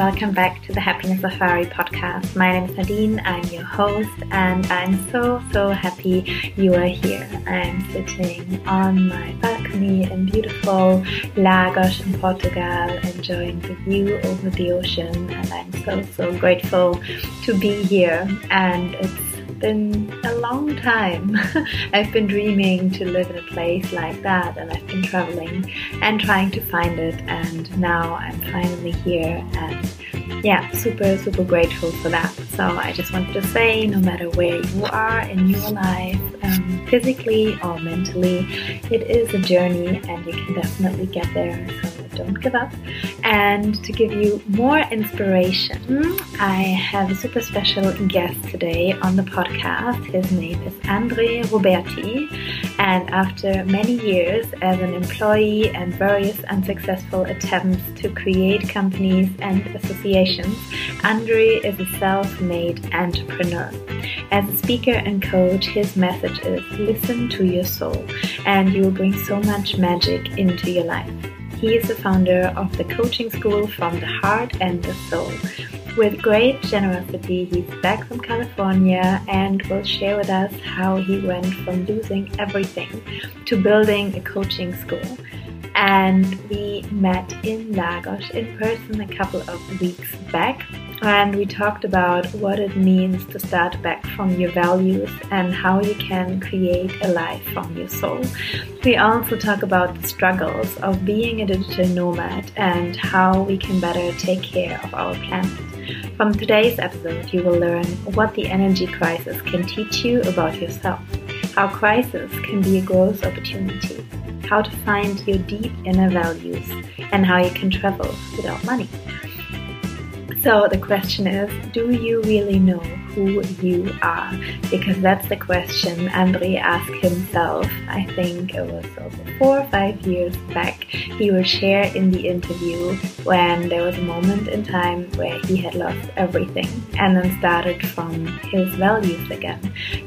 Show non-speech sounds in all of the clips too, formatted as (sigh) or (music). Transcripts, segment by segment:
welcome back to the Happiness Safari podcast. My name is Nadine, I'm your host, and I'm so, so happy you are here. I'm sitting on my balcony in beautiful Lagos in Portugal, enjoying the view over the ocean, and I'm so, so grateful to be here. And it's been a long time. (laughs) I've been dreaming to live in a place like that, and I've been traveling and trying to find it, and now I'm finally here, and yeah, super, super grateful for that. So I just wanted to say no matter where you are in your life, um, physically or mentally, it is a journey, and you can definitely get there. So don't give up. And to give you more inspiration, I have a super special guest today on the podcast. His name is Andre Roberti. And after many years as an employee and various unsuccessful attempts to create companies and associations, Andre is a self made entrepreneur. As a speaker and coach, his message is listen to your soul, and you will bring so much magic into your life. He is the founder of the coaching school From the Heart and the Soul. With great generosity, he's back from California and will share with us how he went from losing everything to building a coaching school. And we met in Lagos in person a couple of weeks back and we talked about what it means to start back from your values and how you can create a life from your soul. We also talk about the struggles of being a digital nomad and how we can better take care of our planet. From today's episode, you will learn what the energy crisis can teach you about yourself, how crisis can be a growth opportunity, how to find your deep inner values, and how you can travel without money. So the question is, do you really know who you are? Because that's the question Andre asked himself. I think it was over four or five years back. He will share in the interview when there was a moment in time where he had lost everything and then started from his values again.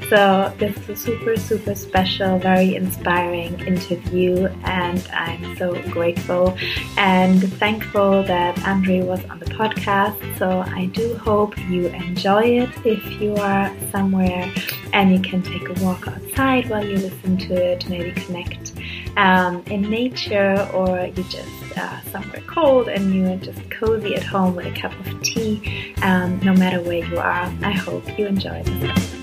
So this is a super, super special, very inspiring interview, and I'm so grateful and thankful that Andre was on the podcast. So I do hope you enjoy it if you are somewhere and you can take a walk outside while you listen to it, maybe connect um, in nature, or you just uh, somewhere cold and you are just cozy at home with a cup of tea. Um, no matter where you are, I hope you enjoy this.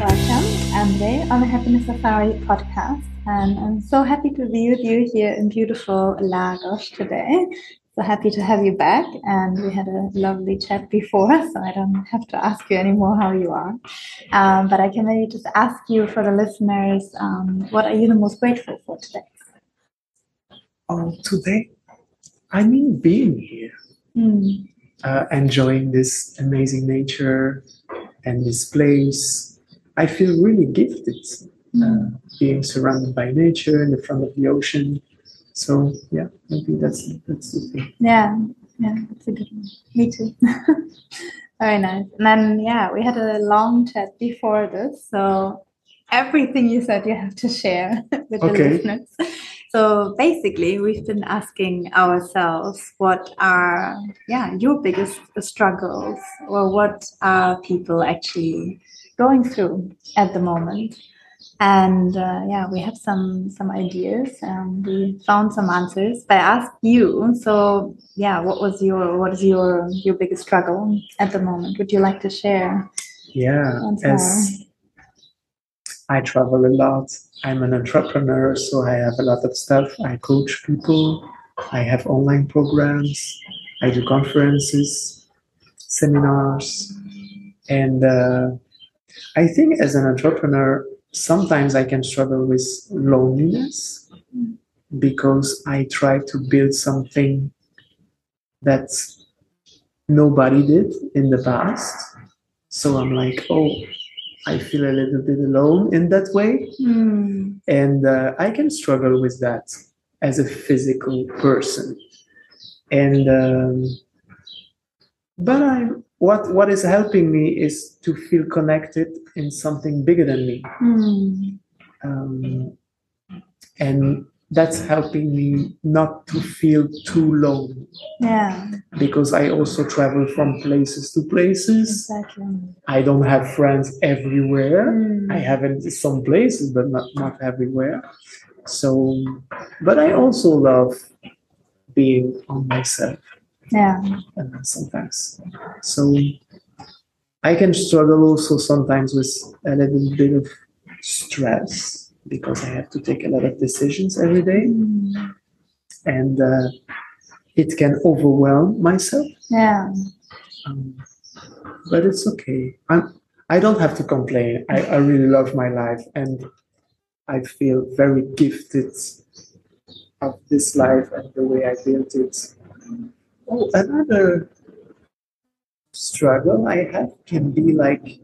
Welcome, Andre, on the Happiness Safari podcast. And I'm so happy to be with you here in beautiful Lagos today. So happy to have you back. And we had a lovely chat before, (laughs) so I don't have to ask you anymore how you are. Um, but I can maybe just ask you for the listeners um, what are you the most grateful for today? Oh, today, I mean, being here, mm. uh, enjoying this amazing nature and this place. I feel really gifted mm. uh, being surrounded by nature in the front of the ocean so yeah, maybe that's that's the thing. Yeah, yeah, that's a good one. Me too. (laughs) Very nice. And then yeah, we had a long chat before this, so everything you said you have to share (laughs) with the okay. listeners. So basically, we've been asking ourselves what are yeah your biggest struggles, or what are people actually going through at the moment and uh, yeah we have some some ideas and we found some answers. But i asked you so yeah what was your what is your your biggest struggle at the moment? Would you like to share? Yeah as i travel a lot i'm an entrepreneur so i have a lot of stuff. I coach people. I have online programs. I do conferences seminars. And uh, i think as an entrepreneur sometimes I can struggle with loneliness because I try to build something that nobody did in the past. So I'm like, oh, I feel a little bit alone in that way. Mm. And uh, I can struggle with that as a physical person. And, um, but I'm, what what is helping me is to feel connected in something bigger than me mm. um, and that's helping me not to feel too lonely Yeah, because I also travel from places to places. exactly. I don't have friends everywhere. Mm. I have in some places, but not, not everywhere. So, but I also love being on myself Yeah, uh, sometimes. So I can struggle also sometimes with a little bit of stress because I have to take a lot of decisions every day, Mm. and uh, it can overwhelm myself. yeah, Um, but it's okay. I'm. I don't have to complain. I, I really love my life, and I feel very gifted of this life and the way I built it. Oh, another struggle I have can be like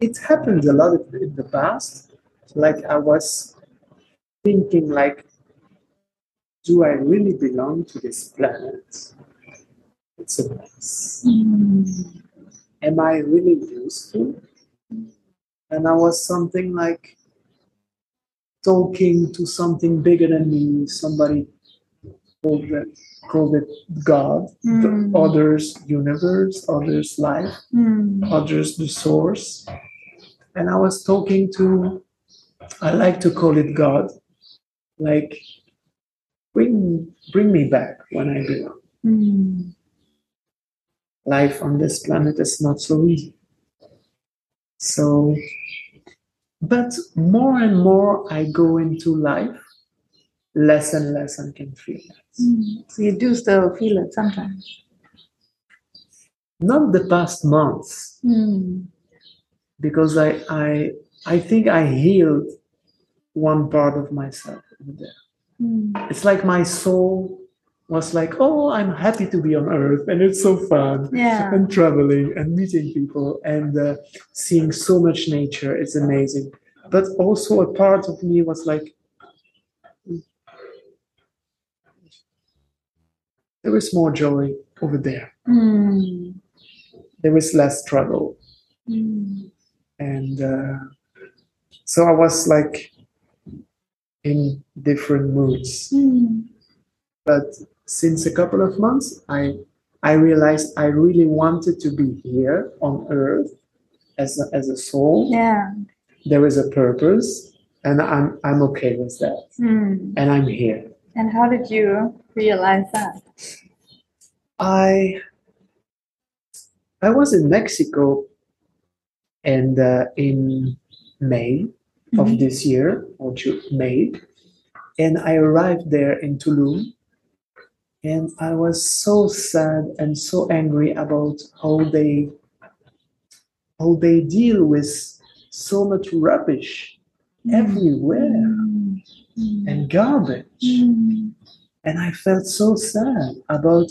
it happened a lot in the past. Like I was thinking, like, do I really belong to this planet? It's a mess. Am I really useful? And I was something like talking to something bigger than me, somebody it, called it God, the Mm. others universe, others life, Mm. others the source. And I was talking to, I like to call it God, like bring bring me back when I belong. Mm. life on this planet is not so easy. So, but more and more I go into life, less and less I can feel that. Mm. So you do still feel it sometimes. Not the past months, Mm. because I, I, I think I healed one part of myself over there. Mm. It's like my soul was like, oh, I'm happy to be on Earth, and it's so fun. Yeah. and traveling and meeting people and uh, seeing so much nature it's amazing but also a part of me was like there is more joy over there Mm. there is less trouble Mm. and uh, so i was like in different moods Mm. but since a couple of months i i realized i really wanted to be here on earth as a, as a soul Yeah. there is a purpose and i'm i'm okay with that Mm. and i'm here And how did you realize that? i i was in mexico and uh, in may of Mhm. this year or may and i arrived there in tulum and i was so sad and so angry about how they how they deal with so much rubbish everywhere Mm. And garbage Mm. and I felt so sad about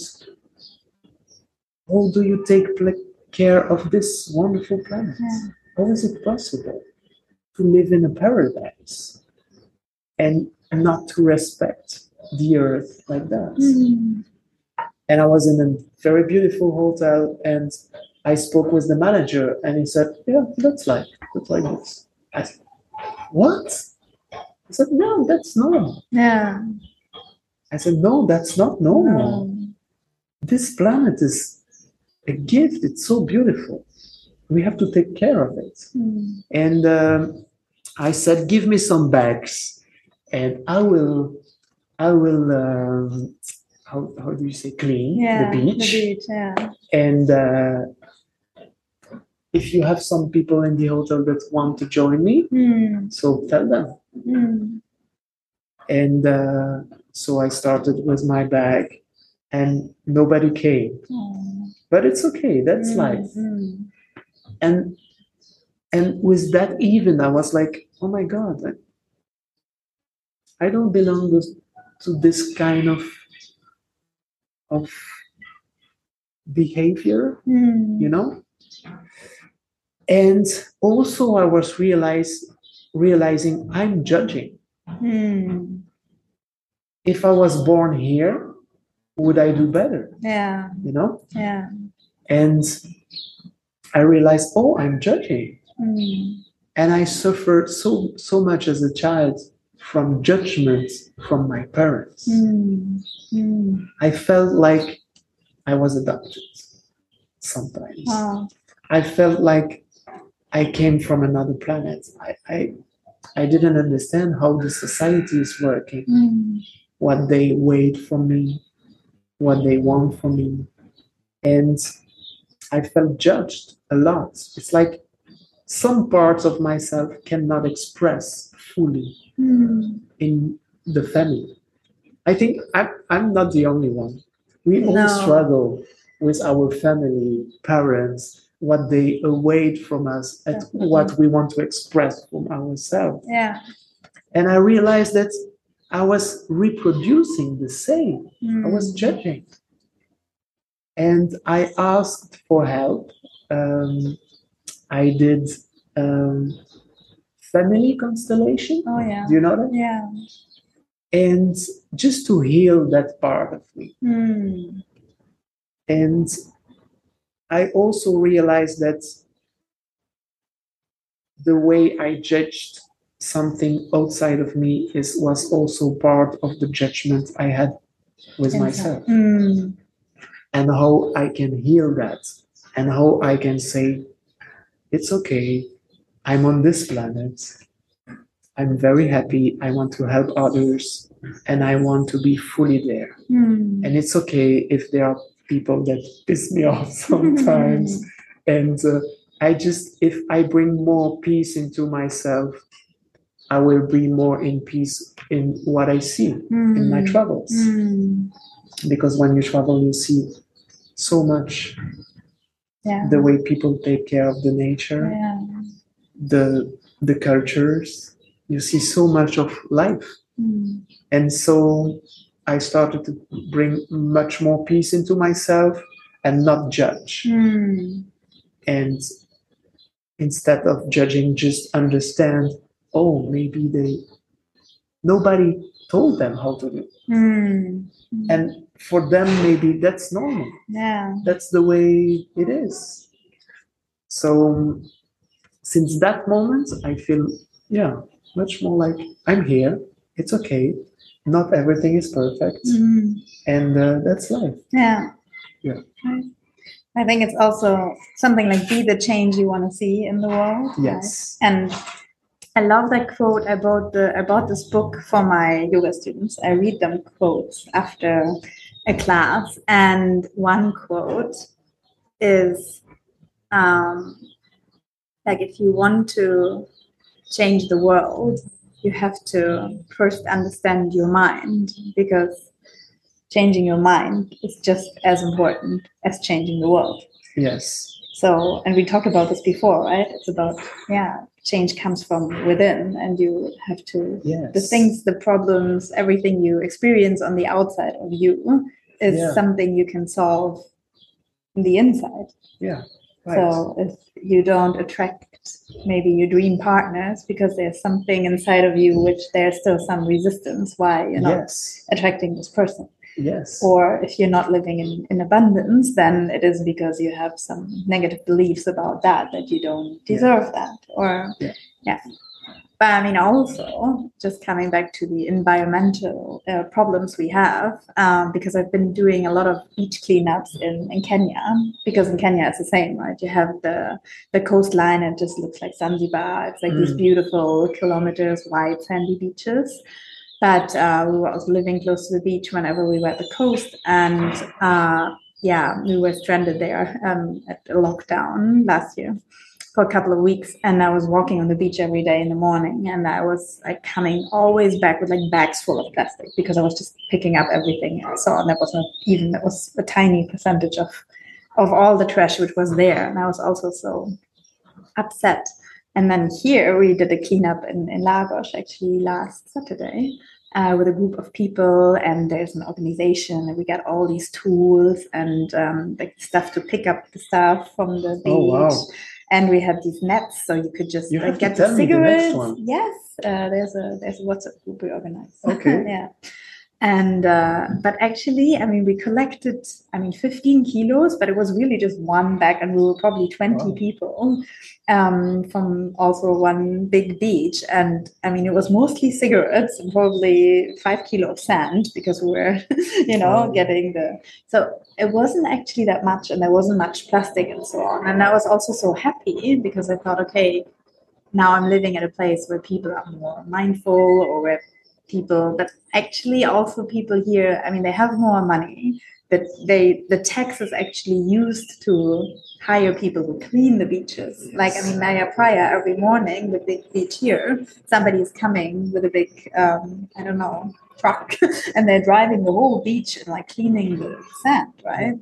how do you take care of this wonderful planet? Yeah. How is it possible to live in a paradise and not to respect the earth like that? Mm. And I was in a very beautiful hotel and I spoke with the manager and he said, Yeah, that's like that's like this. I said, What? I said, No, that's normal. Yeah. I said, No, that's not normal. Um, this planet is a gift. It's so beautiful. We have to take care of it. mm. And um, I said, give me some bags, and I will, I will. Um, how, how do you say clean Yeah. the beach? The beach. Yeah. And uh, if you have some people in the hotel that want to join me, Mm. so tell them. Mm. And uh, so I started with my bag, and nobody came. Oh. But it's okay. That's Mm, life. mm. and and with that even i was like oh my god I, don't belong to, to this kind of of behavior Mm. you know and also i was realize realizing i'm judging Mm. if i was born here would i do better Yeah. you know Yeah. and i realized oh i'm judging Mm. and I suffered so so much as a child from judgment from my parents. Mm. Mm. I felt like I was adopted sometimes. Wow. I felt like I came from another planet. I, I, I didn't understand how the society is working, Mm. what they wait for me, what they want from me. And I felt judged a lot. It's like some parts of myself cannot express fully Mm. in the family. I think I'm, I'm not the only one. We all struggle with our family, parents, what they await from us, and Definitely. what we want to express from ourselves. Yeah. And I realized that I was reproducing the same. I was Mm. judging. And I asked for help. Um, I did um, family constellation. Oh yeah. Do you know that? Yeah. and just to heal that part of me. Mm. And I also realized that the way I judged something outside of me is was also part of the judgment I had with myself. Mm. and how I can heal that. And how I can say it's okay. I'm on this planet. I'm very happy. I want to help others. And I want to be fully there. Mm. and it's okay if there are people that piss me (laughs) off (laughs) sometimes and uh, i just if i bring more peace into myself i will be more in peace in what i see in my Mm. travels Mm. because when you travel you see so much Yeah. the way people take care of the nature yeah. the the cultures you see so much of life Mm. And so I started to bring much more peace into myself and not judge. Mm. And instead of judging, just understand oh, maybe they, nobody told them how to do. Mm. And for them, maybe that's normal. Yeah. That's the way it is. So since that moment, I feel, yeah, much more like I'm here. It's okay. Not everything is perfect. Mm. And uh, that's life. Yeah. Yeah. Right. I think it's also something like be the change you want to see in the world. right? Yes. And I love that quote. I bought the I bought this book for my yoga students. I read them quotes after a class, and one quote is um, like if you want to change the world, you have to first understand your mind because changing your mind is just as important as changing the world. Yes. So, and we talked about this before, right? It's about, yeah, change comes from within, and you have to, Yes. the things, the problems, everything you experience on the outside of you is Yeah. something you can solve in the inside. Yeah. Right. So, if you don't attract maybe your dream partners because there's something inside of you which there's still some resistance why you're not yes. attracting this person Yes. or if you're not living in, in abundance then it is because you have some negative beliefs about that that you don't Yeah. deserve that or Yeah. yeah but i mean also just coming back to the environmental uh, problems we have um, because i've been doing a lot of beach cleanups in, in kenya because in kenya it's the same right? You have the the coastline and it just looks like zanzibar. It's like these Mm. beautiful kilometers wide sandy beaches. But uh, we were also living close to the beach whenever we were at the coast and uh, yeah we were stranded there um, at a lockdown last year for a couple of weeks and i was walking on the beach every day in the morning and i was like coming always back with like bags full of plastic because i was just picking up everything i saw and that was not even that was a tiny percentage of of all the trash which was there and i was also so upset and then here we did a cleanup in, in Lagos actually last Saturday uh, with a group of people, and there's an organization, and we got all these tools and um, like stuff to pick up the stuff from the beach. Oh, wow. And we had these nets, so you could just You like, have to get the tell me the next cigarettes. one. Yes, uh, there's a there's a WhatsApp group we organized. Okay. (laughs) yeah. And uh, but actually i mean we collected i mean 15 kilos but it was really just one bag and we were probably 20 wow. people um, from also one big beach. And i mean it was mostly cigarettes and probably five kilo of sand because we were (laughs) you know getting the so it wasn't actually that much and there wasn't much plastic and so on. And i was also so happy because i thought okay now i'm living at a place where people are more mindful or where people, but actually also people here, I mean, they have more money, but they the tax is actually used to hire people who clean the beaches. Yes. Like I mean, Meia Praia every morning, the big beach here, somebody is coming with a big, um, I don't know, truck, (laughs) and they're driving the whole beach and like cleaning the sand, right?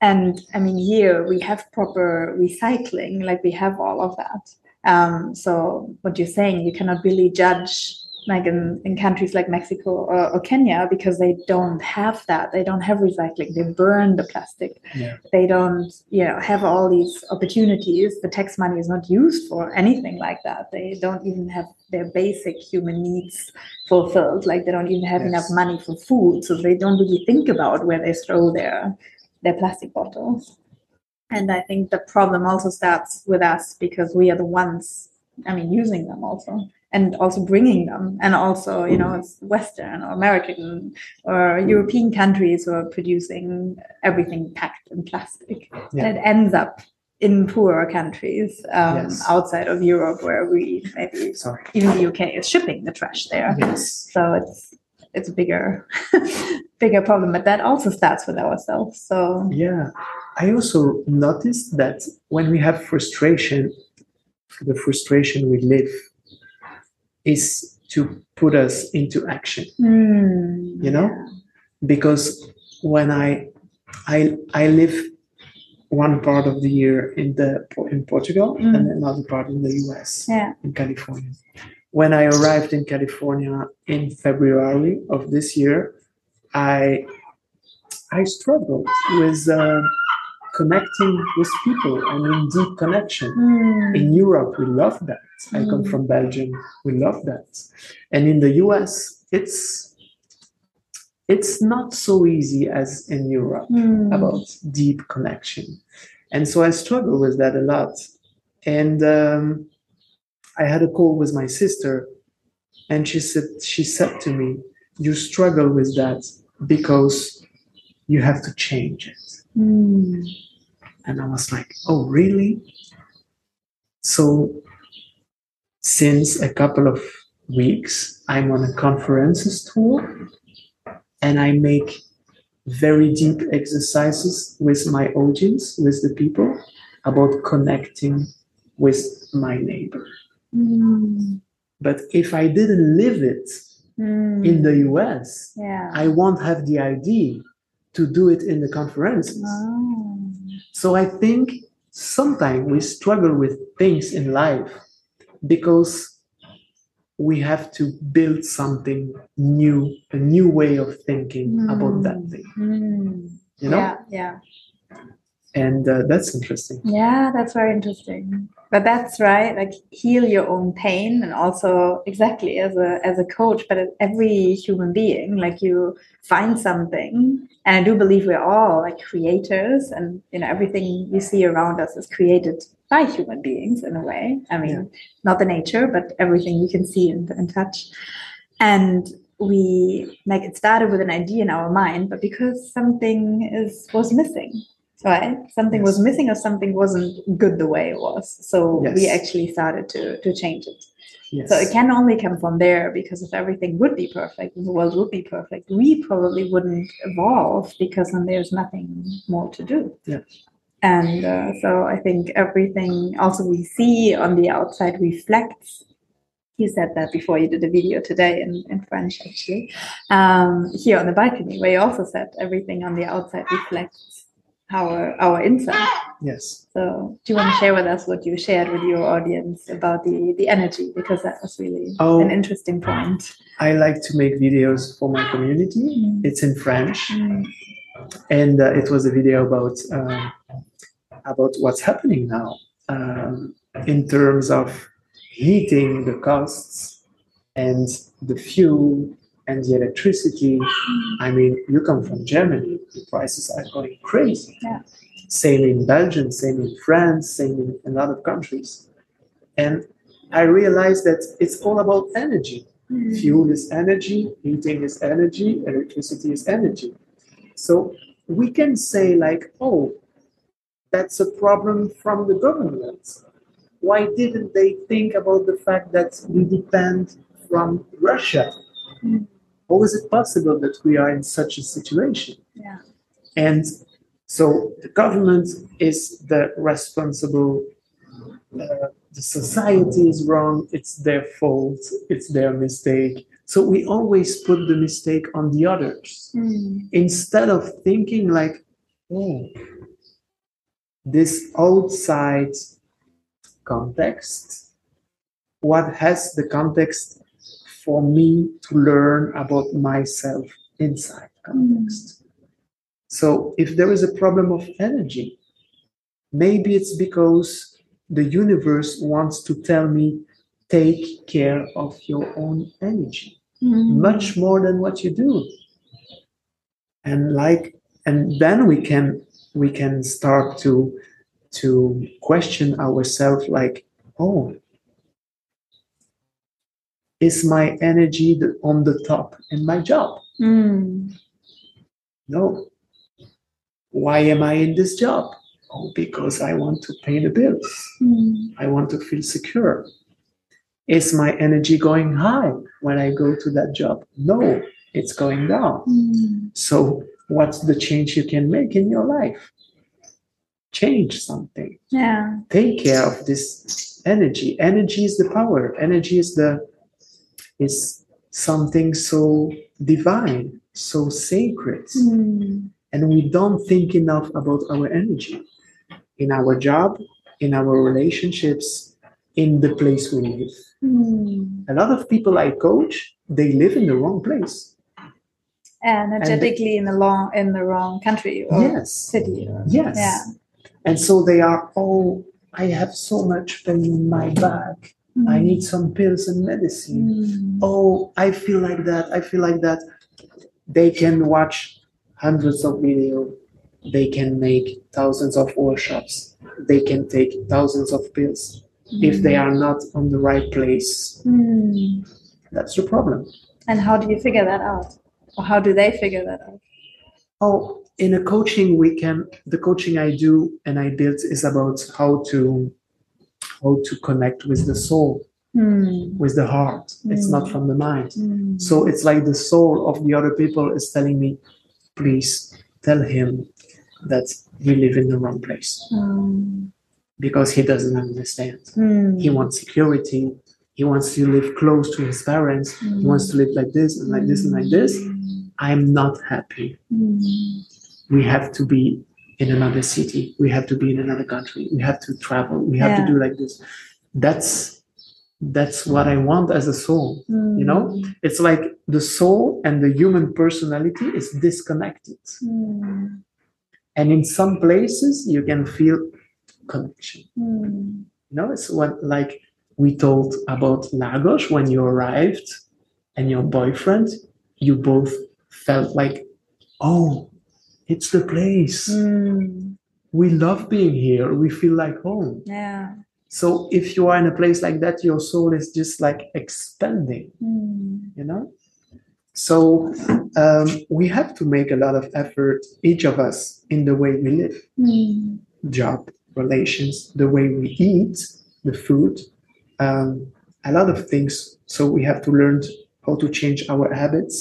And I mean, here we have proper recycling, like we have all of that. Um, so what you're saying, you cannot really judge like in, in countries like Mexico or, or, Kenya because they don't have that. They don't have recycling. They burn the plastic. Yeah. They don't, you know, have all these opportunities. The tax money is not used for anything like that. They don't even have their basic human needs fulfilled. Like they don't even have yes. enough money for food. So they don't really think about where they throw their their plastic bottles. And I think the problem also starts with us because we are the ones, I mean, using them also and also bringing them and also you know it's western or american or european countries who are producing everything packed in plastic yeah. and it ends up in poorer countries um, yes. outside of europe where we maybe Sorry. even the uk is shipping the trash there yes. so it's it's a bigger (laughs) bigger problem but that also starts with ourselves so yeah i also noticed that when we have frustration the frustration we live is to put us into action mm, you know yeah. because when i i i live one part of the year in the in portugal mm. and another part in the us yeah. in california when i arrived in california in february of this year i i struggled with uh, connecting with people and in deep connection. Mm. In Europe, we love that. Mm. I come hmm. from Belgium. We love that. And in the US, it's it's not so easy as in Europe mm. about deep connection. And so I struggle with that a lot. And um, I had a call with my sister, and she said she said to me, "You struggle with that because you have to change it." Mm. And I was like, oh, really? So, since a couple of weeks, I'm on a conferences tour and I make very deep exercises with my audience, with the people, about connecting with my neighbor. Mm. But if I didn't live it mm. in the US, yeah. I won't have the idea to do it in the conferences. Oh. So I think sometimes we struggle with things in life because we have to build something new, a new way of thinking mm. about that thing. Mm. You know? Yeah, yeah. And uh, that's interesting. Yeah, that's very interesting but that's right like heal your own pain and also exactly as a as a coach but every human being like you find something. And i do believe we're all like creators and you know everything we see around us is created by human beings in a way. I mean yeah. not the nature but everything you can see and, and touch. And we like it started with an idea in our mind but because something is was missing right something yes. was missing or something wasn't good the way it was so yes. we actually started to to change it yes. so it can only come from there because if everything would be perfect the world would be perfect we probably wouldn't evolve because then there's nothing more to do yeah. and uh, so i think everything also we see on the outside reflects you said that before you did a video today in, in French, actually, um, here on the balcony, where you also said everything on the outside reflects our our insight. Yes. So, do you want to share with us what you shared with your audience about the the energy? Because that was really oh, an interesting point. I like to make videos for my community. Mm. It's in French, mm. and uh, it was a video about uh, about what's happening now um, in terms of heating the costs and the fuel and the electricity. I mean, you come from Germany, the prices are going crazy. Yeah. Same in Belgium, same in France, same in a lot of countries. And I realized that it's all about energy. Mm. Fuel is energy, heating is energy, electricity is energy. So we can say, like, oh, that's a problem from the government. Why didn't they think about the fact that we depend from Russia? Mm. How is it possible that we are in such a situation? Yeah. And so the government is the responsible. Uh, the society is wrong. It's their fault. It's their mistake. So we always put the mistake on the others Mm. instead of thinking like, oh, this outside context, what has the context for me to learn about myself inside context? So if there is a problem of energy, maybe it's because the universe wants to tell me, take care of your own energy Mm. much more than what you do and like and then we can we can start to to question ourselves like oh is my energy on the top in my job Mm. no why am i in this job oh because i want to pay the bills Mm. i want to feel secure is my energy going high when i go to that job no it's going down Mm. So, what's the change you can make in your life? Change something. Yeah. Take care of this energy. Energy is the power. Energy is the is something so divine, so sacred, Mm. and we don't think enough about our energy in our job, in our relationships, in the place we live. Mm. A lot of people I coach, they live in the wrong place. Energetically in the long in the wrong country or Yes. city. Or, Yes. Yeah. And so they are, oh, I have so much pain in my back. I need some pills and medicine. Mm. Oh, I feel like that. I feel like that. They can watch hundreds of videos. They can make thousands of workshops. They can take thousands of pills. If they are not on the right place, Mm. that's the problem. And how do you figure that out? Or how do they figure that out? Oh, in a coaching we can the coaching I do and I build is about how to how to connect with the soul, Mm. with the heart. It's not Mm. from the mind. Mm. So it's like the soul of the other people is telling me, please tell him that we live in the wrong place Mm. because he doesn't understand. Mm. He wants security. He wants to live close to his parents. He wants to live like this and like this and like this. I'm not happy. Mm. We have to be in another city. We have to be in another country. We have to travel. We have Yeah. to do like this. That's that's what I want as a soul. You know? It's like the soul and the human personality is disconnected. Mm. And in some places you can feel connection. Mm. You know, it's what like we told about Lagos when you arrived and your boyfriend, you both felt like, oh, it's the place. Mm. We love being here. We feel like home. Yeah. So if you are in a place like that, your soul is just like expanding, Mm. you know? So um, we have to make a lot of effort, each of us, in the way we live Mm. job, relations, the way we eat, the food, um, a lot of things. So we have to learn how to change our habits,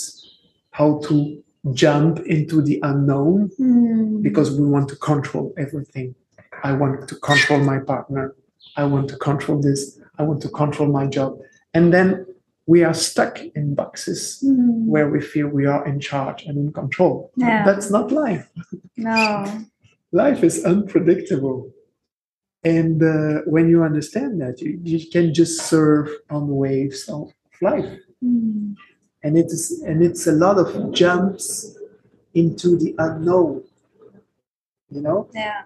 how to jump into the unknown Mm. because we want to control everything. I want to control my partner. I want to control this. I want to control my job. And then we are stuck in boxes Mm. where we feel we are in charge and in control. Yeah. That's not life No. (laughs) life is unpredictable and uh, when you understand that you, you can just surf on the waves of life Mm. And it is and it's a lot of jumps into the unknown you know Yeah.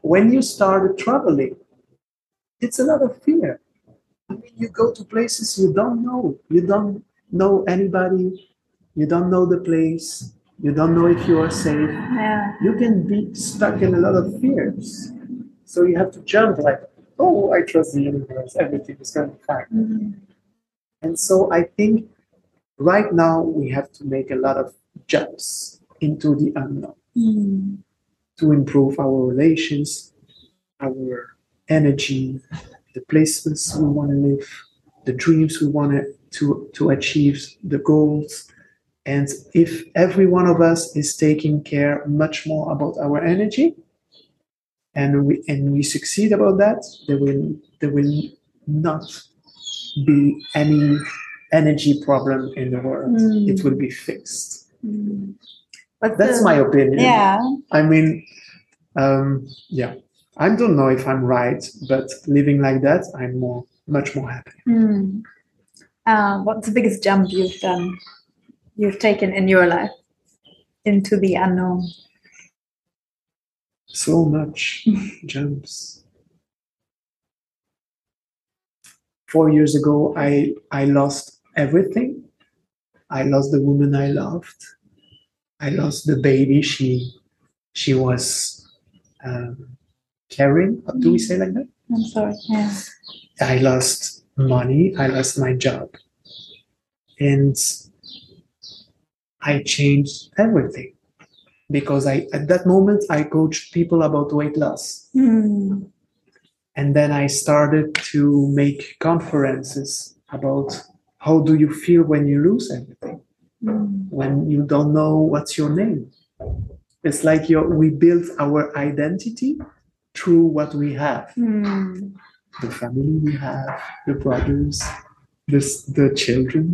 when you started traveling it's a lot of fear i mean you go to places you don't know you don't know anybody you don't know the place, you don't know if you are safe. Yeah. You can be stuck in a lot of fears. So you have to jump like, oh, I trust the universe, everything is going to be fine. Mm. And so I think right now we have to make a lot of jumps into the unknown Mm. to improve our relations, our energy, the placements we want to live, the dreams we want to, to achieve, the goals. And if every one of us is taking care much more about our energy, and we and we succeed about that, there will there will not be any energy problem in the world. Mm. It will be fixed. Mm. What's That's the- my opinion. Yeah. I mean, um, yeah, I don't know if I'm right, but living like that, I'm more, much more happy. Mm. Uh, what's the biggest jump you've done, you've taken in your life into the unknown? So much (laughs) jumps. Four years ago, I I lost everything. I lost the woman I loved. I lost the baby she she was um, carrying. Do we say like that? I'm sorry. Yeah. I lost money, I lost my job. And I changed everything because I at that moment I coached people about weight loss. Mm. And then I started to make conferences about how do you feel when you lose everything, Mm. when you don't know what's your name. It's like we build our identity through what we have. Mm. the family we have, the brothers, the, the children,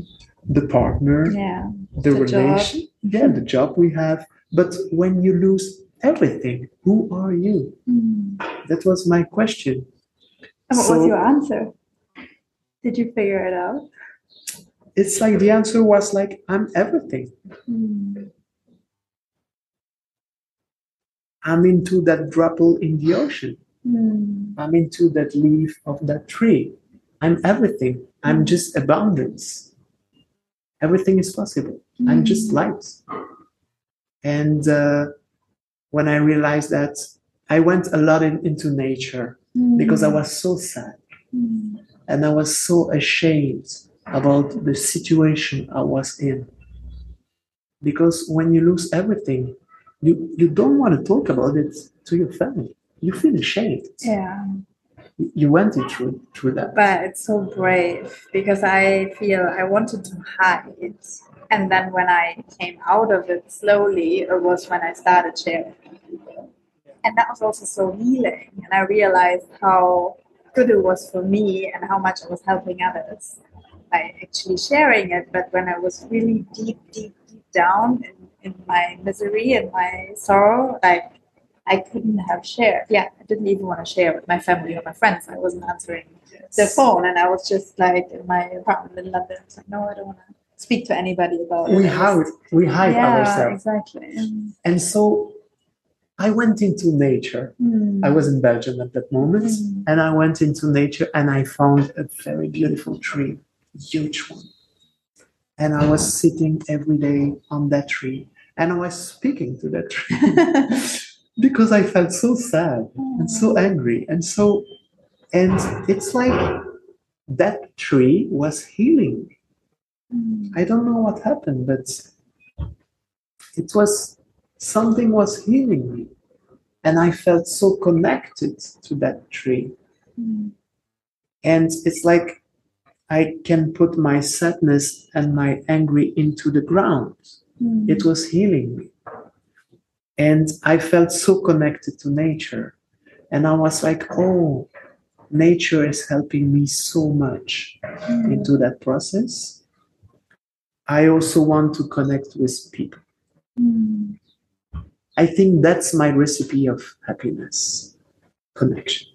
the partner, Yeah. the, the job. relation, yeah, the job we have. But when you lose everything, who are you? Mm. That was my question. And what So- was your answer? Did you figure it out? It's like the answer was like, I'm everything. Mm. I'm into that dropple in the ocean. Mm. I'm into that leaf of that tree. I'm everything. I'm just abundance. Everything is possible. I'm just light. And uh, when I realized that, I went a lot in, into nature because I was so sad Mm. and I was so ashamed about the situation I was in. Because when you lose everything, you, you don't want to talk about it to your family. You feel ashamed. Yeah. You- went through through that. But it's so brave because I feel I wanted to hide. And then when I came out of it slowly, it was when I started sharing. And that was also so healing. And I realized how good it was for me and how much I was helping others by actually sharing it. But when I was really deep, deep, deep down in, in my misery and my sorrow, like I couldn't have shared. Yeah, I didn't even want to share with my family or my friends. I wasn't answering the phone and I was just like in my apartment in London. I was like, no, I don't want to speak to anybody about it. We I hide we hide yeah, ourselves. exactly. And so I went into nature. Mm. I was in Belgium at that moment. Mm. And I went into nature and I found a very beautiful tree, huge one. And I was sitting every day on that tree and I was speaking to that tree (laughs) because I felt so sad and so angry. And so, and it's like that tree was healing me. Mm. I don't know what happened, but it was something was healing me. And I felt so connected to that tree. Mm. And it's like I can put my sadness and my angry into the ground. Mm. It was healing me. And I felt so connected to nature. And I was like, oh, nature is helping me so much Mm. into that process. I also want to connect with people. Mm. I think that's my recipe of happiness connection.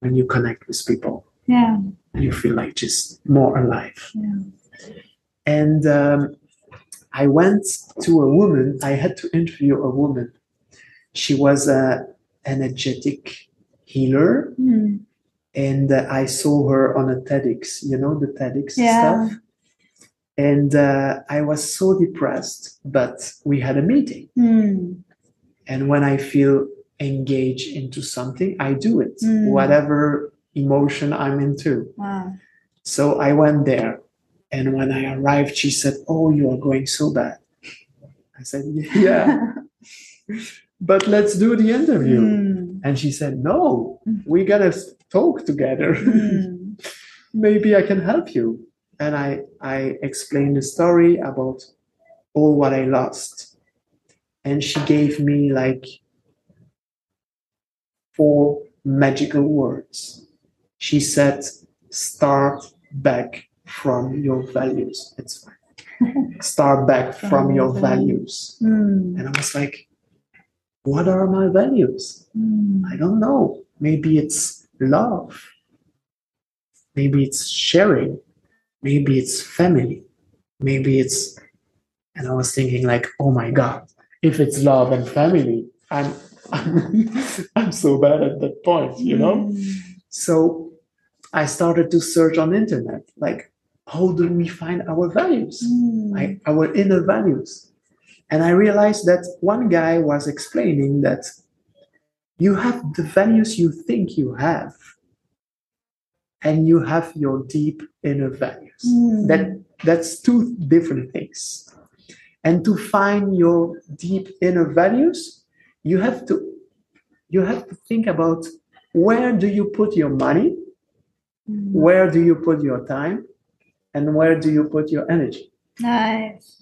When you connect with people Yeah. And you feel like just more alive. Yeah. And um, I went to a woman, I had to interview a woman. She was a energetic healer, Mm. and uh, I saw her on a TEDx, you know, the TEDx Yeah. stuff. And uh, I was so depressed, but we had a meeting. Mm. And when I feel engaged into something, I do it, Mm. whatever emotion I'm into. Wow. So I went there. And when I arrived, she said, Oh, you are going so bad. I said, Yeah, (laughs) but let's do the interview. Mm. And she said, No, we gotta talk together. Mm. (laughs) Maybe I can help you. And I, I explained the story about all what I lost. And she gave me like four magical words. She said, Start back from your values. It's fine. (laughs) Start back from, your values. Mm. And I was like, What are my values? Mm. I don't know. Maybe it's love. Maybe it's sharing. Maybe it's family. Maybe it's, and I was thinking like, oh my God, if it's love and family, I'm, I'm, (laughs) I'm so bad at that point, you know? Mm. So I started to search on internet, like, how do we find our values? Mm. like our inner values. And I realized that one guy was explaining that you have the values you think you have, and you have your deep inner values. Mm. That that's two different things. And to find your deep inner values, you have to you have to think about where do you put your money. Where do you put your time, and where do you put your energy. Nice.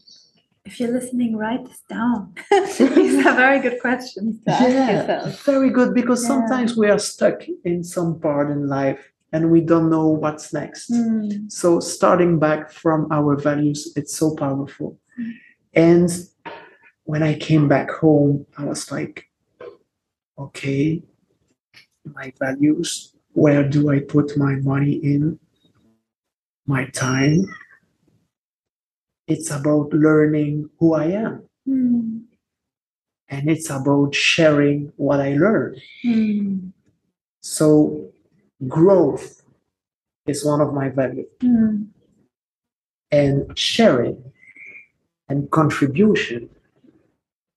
If you're listening, write this down. (laughs) These are very good questions to ask yourself. very good because Yeah. sometimes we are stuck in some part in life and we don't know what's next. Mm. So starting back from our values, it's so powerful. And when I came back home, I was like, okay, my values, where do I put my money in? My time. It's about learning who I am Mm. and it's about sharing what I learned. Mm. So, growth is one of my values, Mm. and sharing and contribution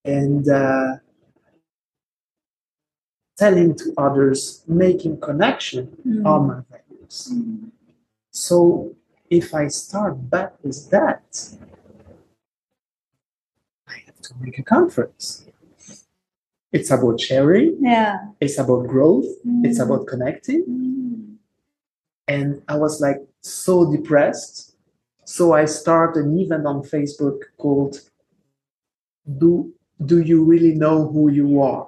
and uh, telling to others, making connection Mm. are my values. Mm. So, if I start back with that, I have to make a conference. It's about sharing, Yeah. it's about growth, it's Mm. about connecting. And I was like so depressed. So I start an event on Facebook called "Do Do you really know who you are?"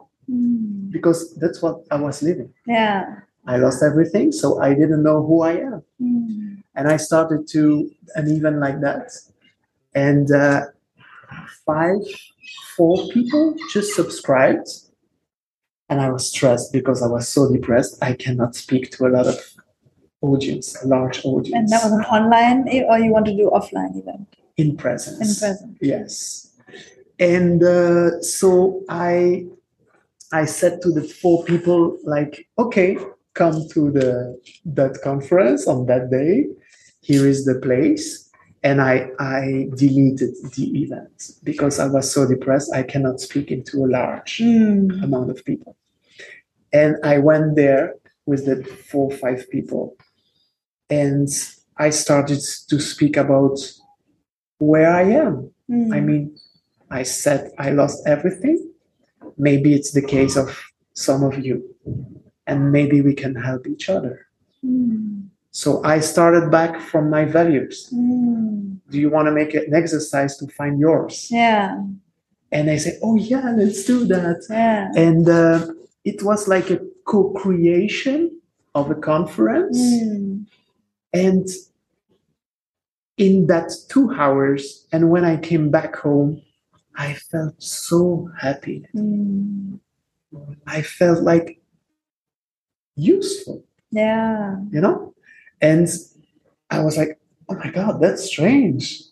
Because that's what I was living. Yeah. I lost everything, so I didn't know who I am, Mm. and I started to an event like that, and uh, five, four people just subscribed, and I was stressed because I was so depressed. I cannot speak to a lot of audience, a large audience. And that was an online, or you want to do offline event in presence. in present? Yes. And uh, so I I said to the four people like, okay, come to the that conference on that day. Here is the place. And I I deleted the event because I was so depressed I cannot speak into a large Mm. amount of people. And I went there with the four or five people and I started to speak about where I am. Mm. I mean, I said I lost everything. Maybe it's the case of some of you, and maybe we can help each other. Mm. So I started back from my values. Mm. Do you want to make an exercise to find yours? Yeah. And i say, Oh, yeah, let's do that. Yeah. And uh, it was like a co creation of a conference. Mm. And in that two hours, and when I came back home, I felt so happy. Mm. I felt like useful, Yeah. you know? And I was like, oh my God, that's strange.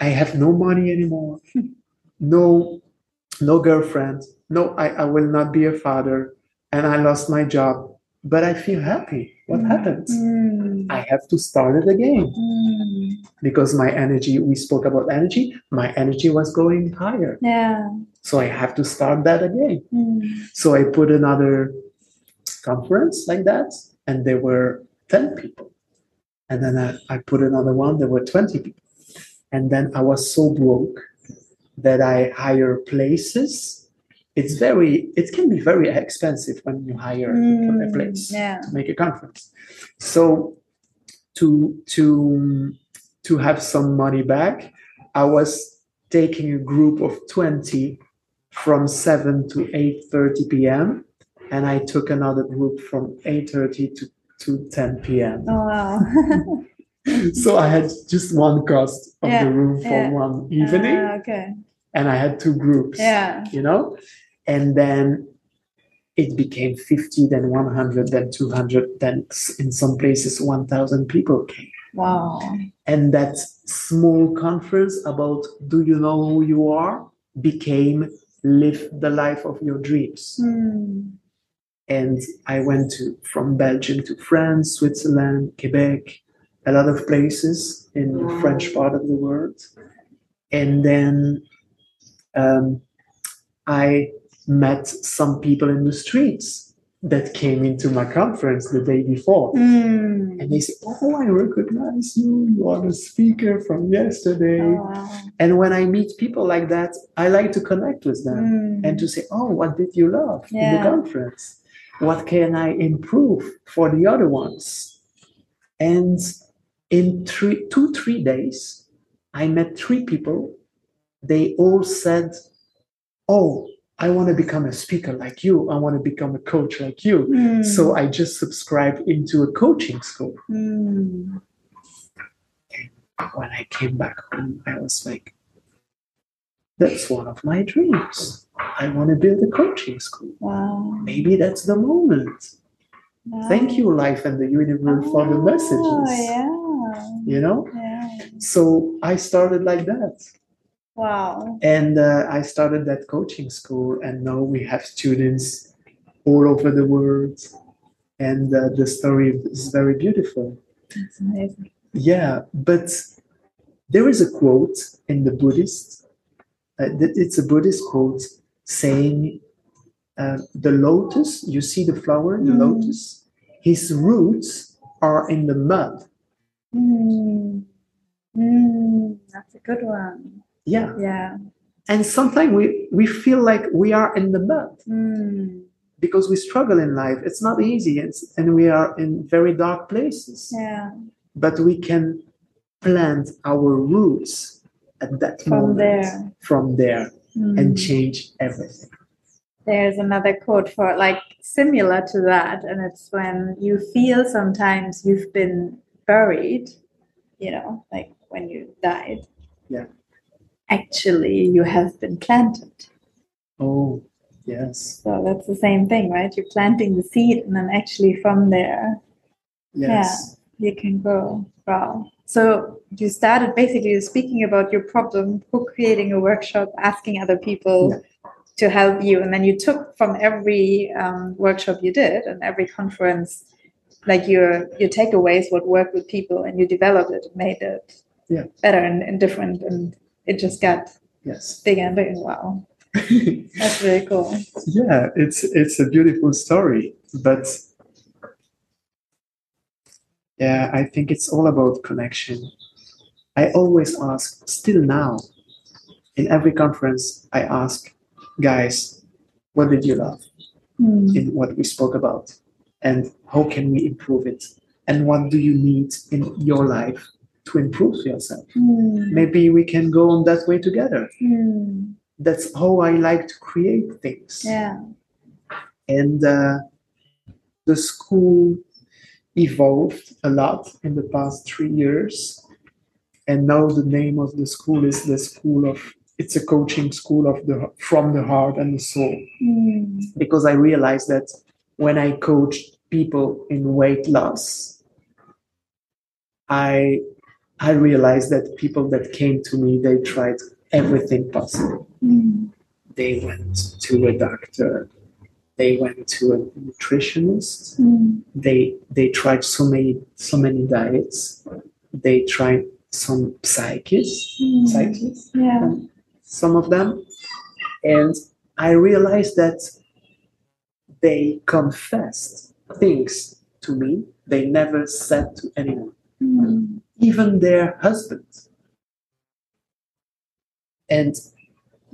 I have no money anymore. (laughs) no, no girlfriend. No, I, I will not be a father. And I lost my job. but I feel happy. What Mm. happened? Mm. I have to start it again Mm. because my energy, we spoke about energy, my energy was going higher. Yeah. So I have to start that again. Mm. So I put another conference like that, and there were 10 people. And then I, I put another one, there were 20 people. And then I was so broke that I hire places. It's very, it can be very expensive when you hire a Mm. place Yeah. to make a conference. So to to to have some money back, I was taking a group of 20 from 7 to 8:30 p.m. and I took another group from 8:30 to, to 10 p.m. Oh wow. (laughs) So I had just one cost of Yeah, the room for yeah. one evening Ah, okay. and I had two groups Yeah. you know and then it became 50 then 100 then 200 then in some places 1000 people came. Wow. and that small conference about do you know who you are? became live the life of your dreams. Mm. and i went to from belgium to france switzerland quebec a lot of places in the french part of the world. And then um, i met some people in the streets that came into my conference the day before Mm. and they said, oh i recognize you you are the speaker from yesterday Oh, wow. and when i meet people like that i like to connect with them Mm. and to say, oh, what did you love in the conference? What can I improve for the other ones? And in three, two, three days, I met three people. They all said, oh, I want to become a speaker like you. I want to become a coach like you. Mm. So I just subscribed into a coaching school. Mm. When I came back home, I was like, that's one of my dreams. I want to build a coaching school. Wow. maybe that's the moment. wow. Thank you, life and the universe, for the Oh, messages. yeah. You know? Yeah. So I started like that. Wow. And uh, I started that coaching school, and now we have students all over the world. And uh, the story is very beautiful. That's amazing. Yeah, but there is a quote in the Buddhist, uh, it's a Buddhist quote saying, uh, The lotus, you see the flower, the Mm. lotus, his roots are in the mud. Mm. Mm. That's a good one. Yeah. Yeah. And sometimes we, we feel like we are in the mud Mm. because we struggle in life. It's not easy it's, and we are in very dark places. Yeah. But we can plant our roots at that From moment there. from there Mm. and change everything. There's another quote for like similar to that, and it's when you feel sometimes you've been buried, you know, like when you died. Yeah. Actually, you have been planted. Oh, yes, So that's the same thing, right? You're planting the seed, and then actually from there yes, you can grow. Wow. So you started basically speaking about your problem, co-creating a workshop, asking other people Yeah. to help you, and then you took from every um, workshop you did and every conference, like your your takeaways, what worked with people, and you developed it, made it Yeah. better and, and different, and it just got yes. big and bigger. Wow, that's really cool. yeah, it's it's a beautiful story, but yeah, I think it's all about connection. I always ask, still now, in every conference, I ask, guys, what did you love Mm. in what we spoke about, and how can we improve it, and what do you need in your life to improve yourself? Mm. Maybe we can go on that way together. Mm. That's how I like to create things. Yeah. and uh, the school evolved a lot in the past three years and now the name of the school is the school of it's a coaching school of the from the heart and the soul Mm. because i realized that when i coached people in weight loss i i realized that people that came to me they tried everything possible Mm. they went to a doctor they went to a nutritionist Mm. they they tried so many so many diets they tried some psychics Mm. psychics Yeah. some of them and i realized that they confessed things to me they never said to anyone Mm. Even their husbands and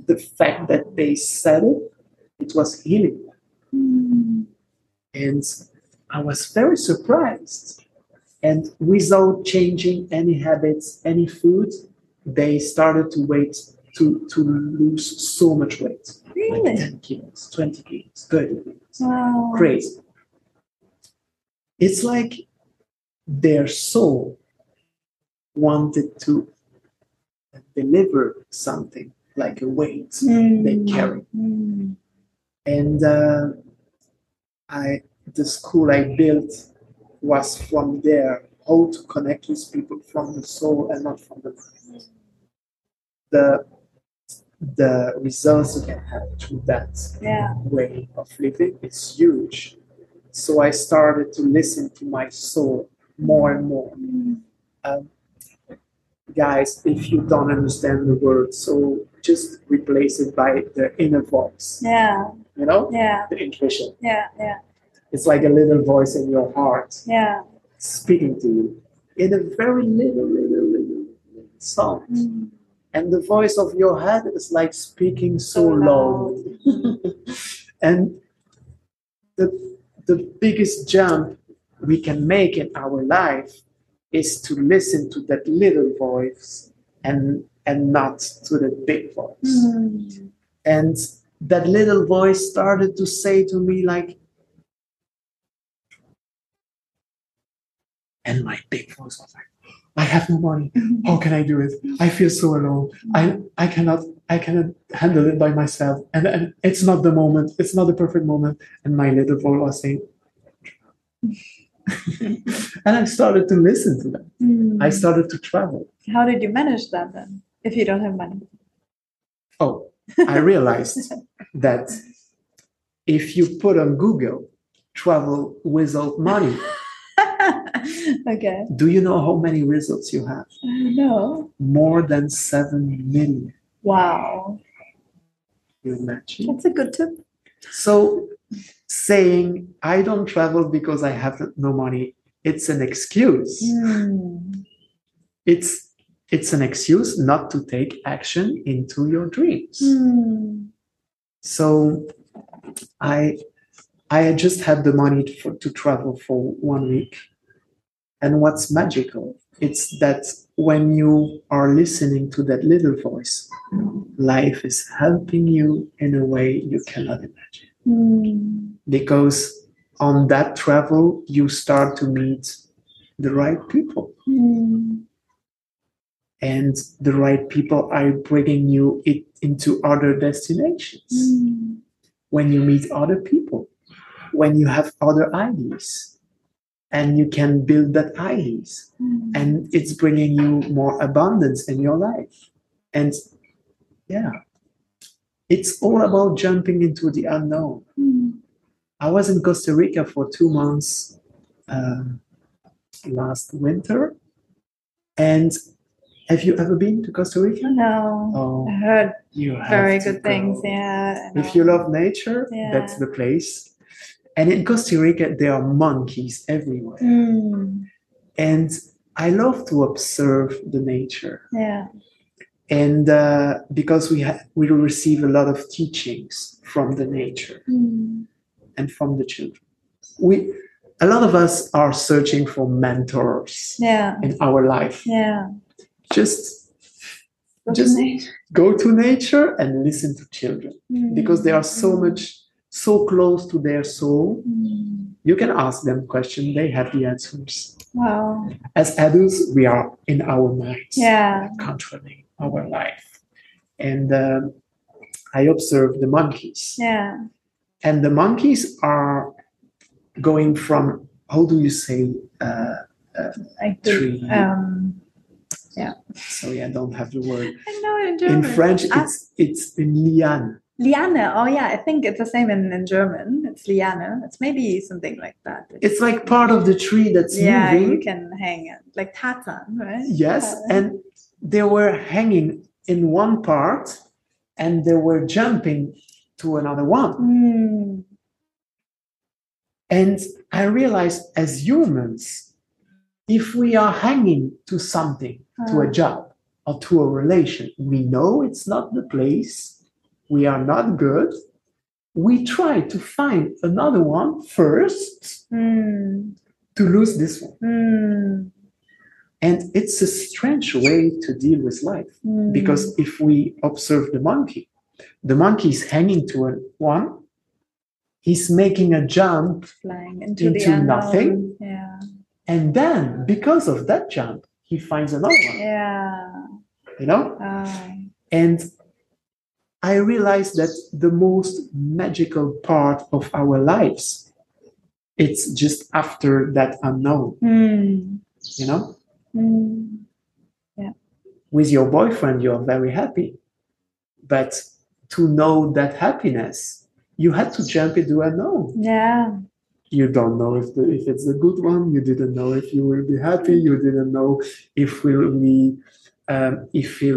the fact that they said it it was healing Mm. and I was very surprised. And without changing any habits, any food, they started to wait to, to lose so much weight. Like Really? 10 kilos, 20 kilos, 30 kilos. Wow. Crazy. It's like their soul wanted to deliver something like a weight Mm. they carry Mm. and uh, I the school I built was from there how to connect with people from the soul and not from the mind. The the results you can have through that Yeah. way of living is huge. So I started to listen to my soul more and more. Mm. Um, guys, if you don't understand the word so just replace it by the inner voice. Yeah. You know, Yeah. the intuition. Yeah. Yeah. It's like a little voice in your heart Yeah. speaking to you in a very little, little, little, little sound. Mm. And the voice of your head is like speaking so So loud. (laughs) and the, the biggest jump we can make in our life is to listen to that little voice and and not to the big voice. Mm. And that little voice started to say to me like and my big voice was like i have no money. How can i do it? I feel so alone. I i cannot i cannot handle it by myself. And, and it's not the moment it's not the perfect moment. And my little voice was saying (laughs) and i started to listen to them Mm. i started to travel How did you manage that then? If you don't have money. oh i realized that if you put on google travel without money (laughs) okay. do you know how many results you have No. more than 7 million Wow. you imagine That's a good tip. so saying i don't travel because i have no money. It's an excuse. Mm. it's it's an excuse not to take action into your dreams. Mm. so i i just had the money for, to travel for one week. And what's magical it's that when you are listening to that little voice life is helping you in a way you cannot imagine Mm. because on that travel you start to meet the right people Mm. and the right people are bringing you it into other destinations Mm. when you meet other people when you have other ideas and you can build that ideas Mm. and it's bringing you more abundance in your life and yeah it's all about jumping into the unknown Mm. I was in Costa Rica for two months uh, last winter. And have you ever been to Costa Rica? No. Oh, I heard you very good things. Yeah. If you love nature, Yeah. that's the place. And in Costa Rica, there are monkeys everywhere. Mm. And I love to observe the nature. Yeah. And uh, because we, ha- we receive a lot of teachings from the nature. Mm. and from the children. We, a lot of us are searching for mentors Yeah. in our life. Yeah. Just Wasn't Just- it? go to nature and listen to children Mm. because they are so Mm. much, so close to their soul. Mm. You can ask them questions; they have the answers. Wow. As adults, we are in our minds, Yeah. controlling our life. And um, I observe the monkeys. Yeah. and the monkeys are going from how do you say uh, Like Tree. um, sorry i don't have the word I know in German. in french it's it's liane Liane. Oh yeah, I think it's the same in, in German. It's liane. It's maybe something like that. It's like part of the tree that's yeah, moving. you can hang it like Tarzan, right? Yes, Yeah. and they were hanging in one part and they were jumping to another one. Mm. And I realized as humans, if we are hanging to something, to a Ah. job or to a relation, we know it's not the place, we are not good. We try to find another one first Mm. to lose this one. Mm. And it's a strange way to deal with life. Mm. Because if we observe the monkey, the monkey is hanging to a one, he's making a jump, flying into, into nothing. Yeah. and then because of that jump, he finds another one, Yeah. you know? Ah. And I realized that the most magical part of our lives, it's just after that unknown, Mm. you know? Mm. With your boyfriend, you're very happy. But to know that happiness, you had to jump into a unknown. Yeah. you don't know if the, if it's a good one. You didn't know if you will be happy. You didn't know if will be um, if he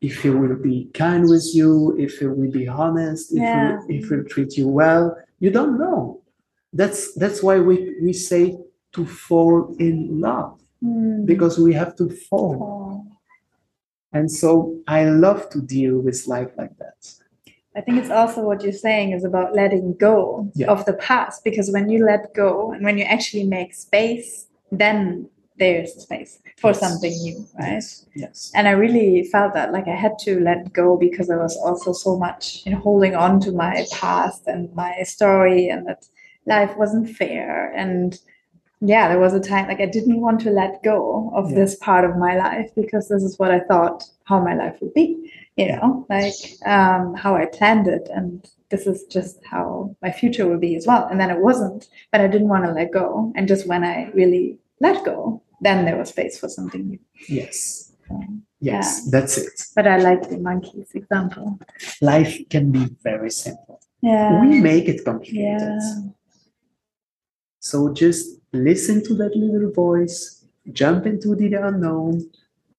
if he will be kind with you, if he will be honest, if Yeah. he, if he'll treat you well. You don't know. That's that's why we we say to fall in love Mm. because we have to fall. Oh. And so I love to deal with life like that. I think it's also what you're saying is about letting go Yeah. of the past because when you let go and when you actually make space, then there's space for Yes. something new, right? Yes. Yes. And I really felt that like I had to let go because I was also so much in holding on to my past and my story and that life wasn't fair. And yeah, there was a time like I didn't want to let go of Yeah. this part of my life because this is what I thought how my life would be, you know, like um, how I planned it. And this is just how my future will be as well. And then it wasn't, but I didn't want to let go. And just when I really let go, then there was space for something new. Yes. Um, Yes. That's it. but I like the monkeys example. Life can be very simple. Yeah. we make it complicated. Yeah. So just listen to that little voice, jump into the unknown.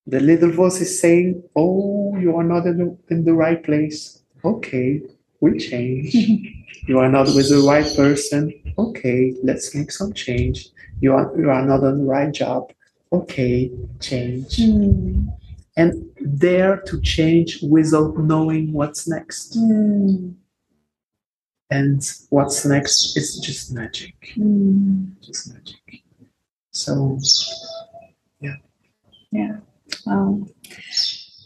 The little voice is saying, Oh, you are not in the, in the right place. Okay, we change. (laughs) you are not with the right person. Okay, let's make some change. You are, you are not on the right job. Okay, change. Mm. And dare to change without knowing what's next. Mm. And what's next is just magic. Mm. just magic. So Yeah. Yeah. Wow.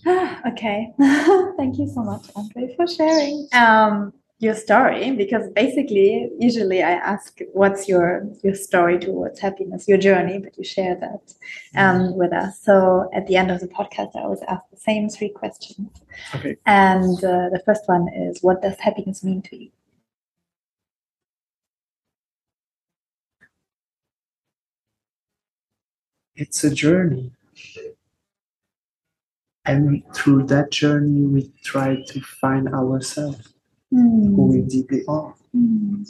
Ah, (sighs) okay. (laughs) Thank you so much, André, for sharing um, your story. Because basically, usually I ask, "What's your your story towards happiness, your journey?" But you share that um, with us. So at the end of the podcast, I always ask the same three questions. Okay. And uh, the first one is, "What does happiness mean to you?" It's a journey. And through that journey, we try to find ourselves, who we deeply are. Mm.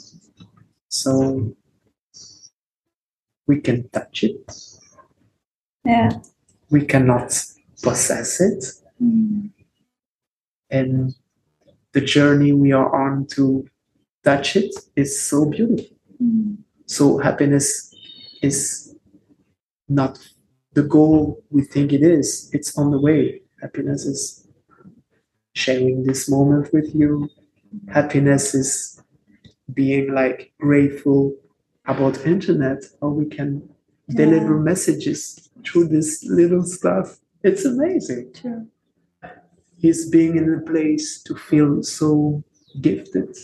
So we can touch it, Yeah. we cannot possess it. Mm. And the journey we are on to touch it is so beautiful. Mm. So happiness is not the goal we think it is. It's on the way. Happiness is sharing this moment with you. Happiness is being like grateful about internet how we can deliver messages through this little stuff. It's amazing. True. Is being in a place to feel so gifted.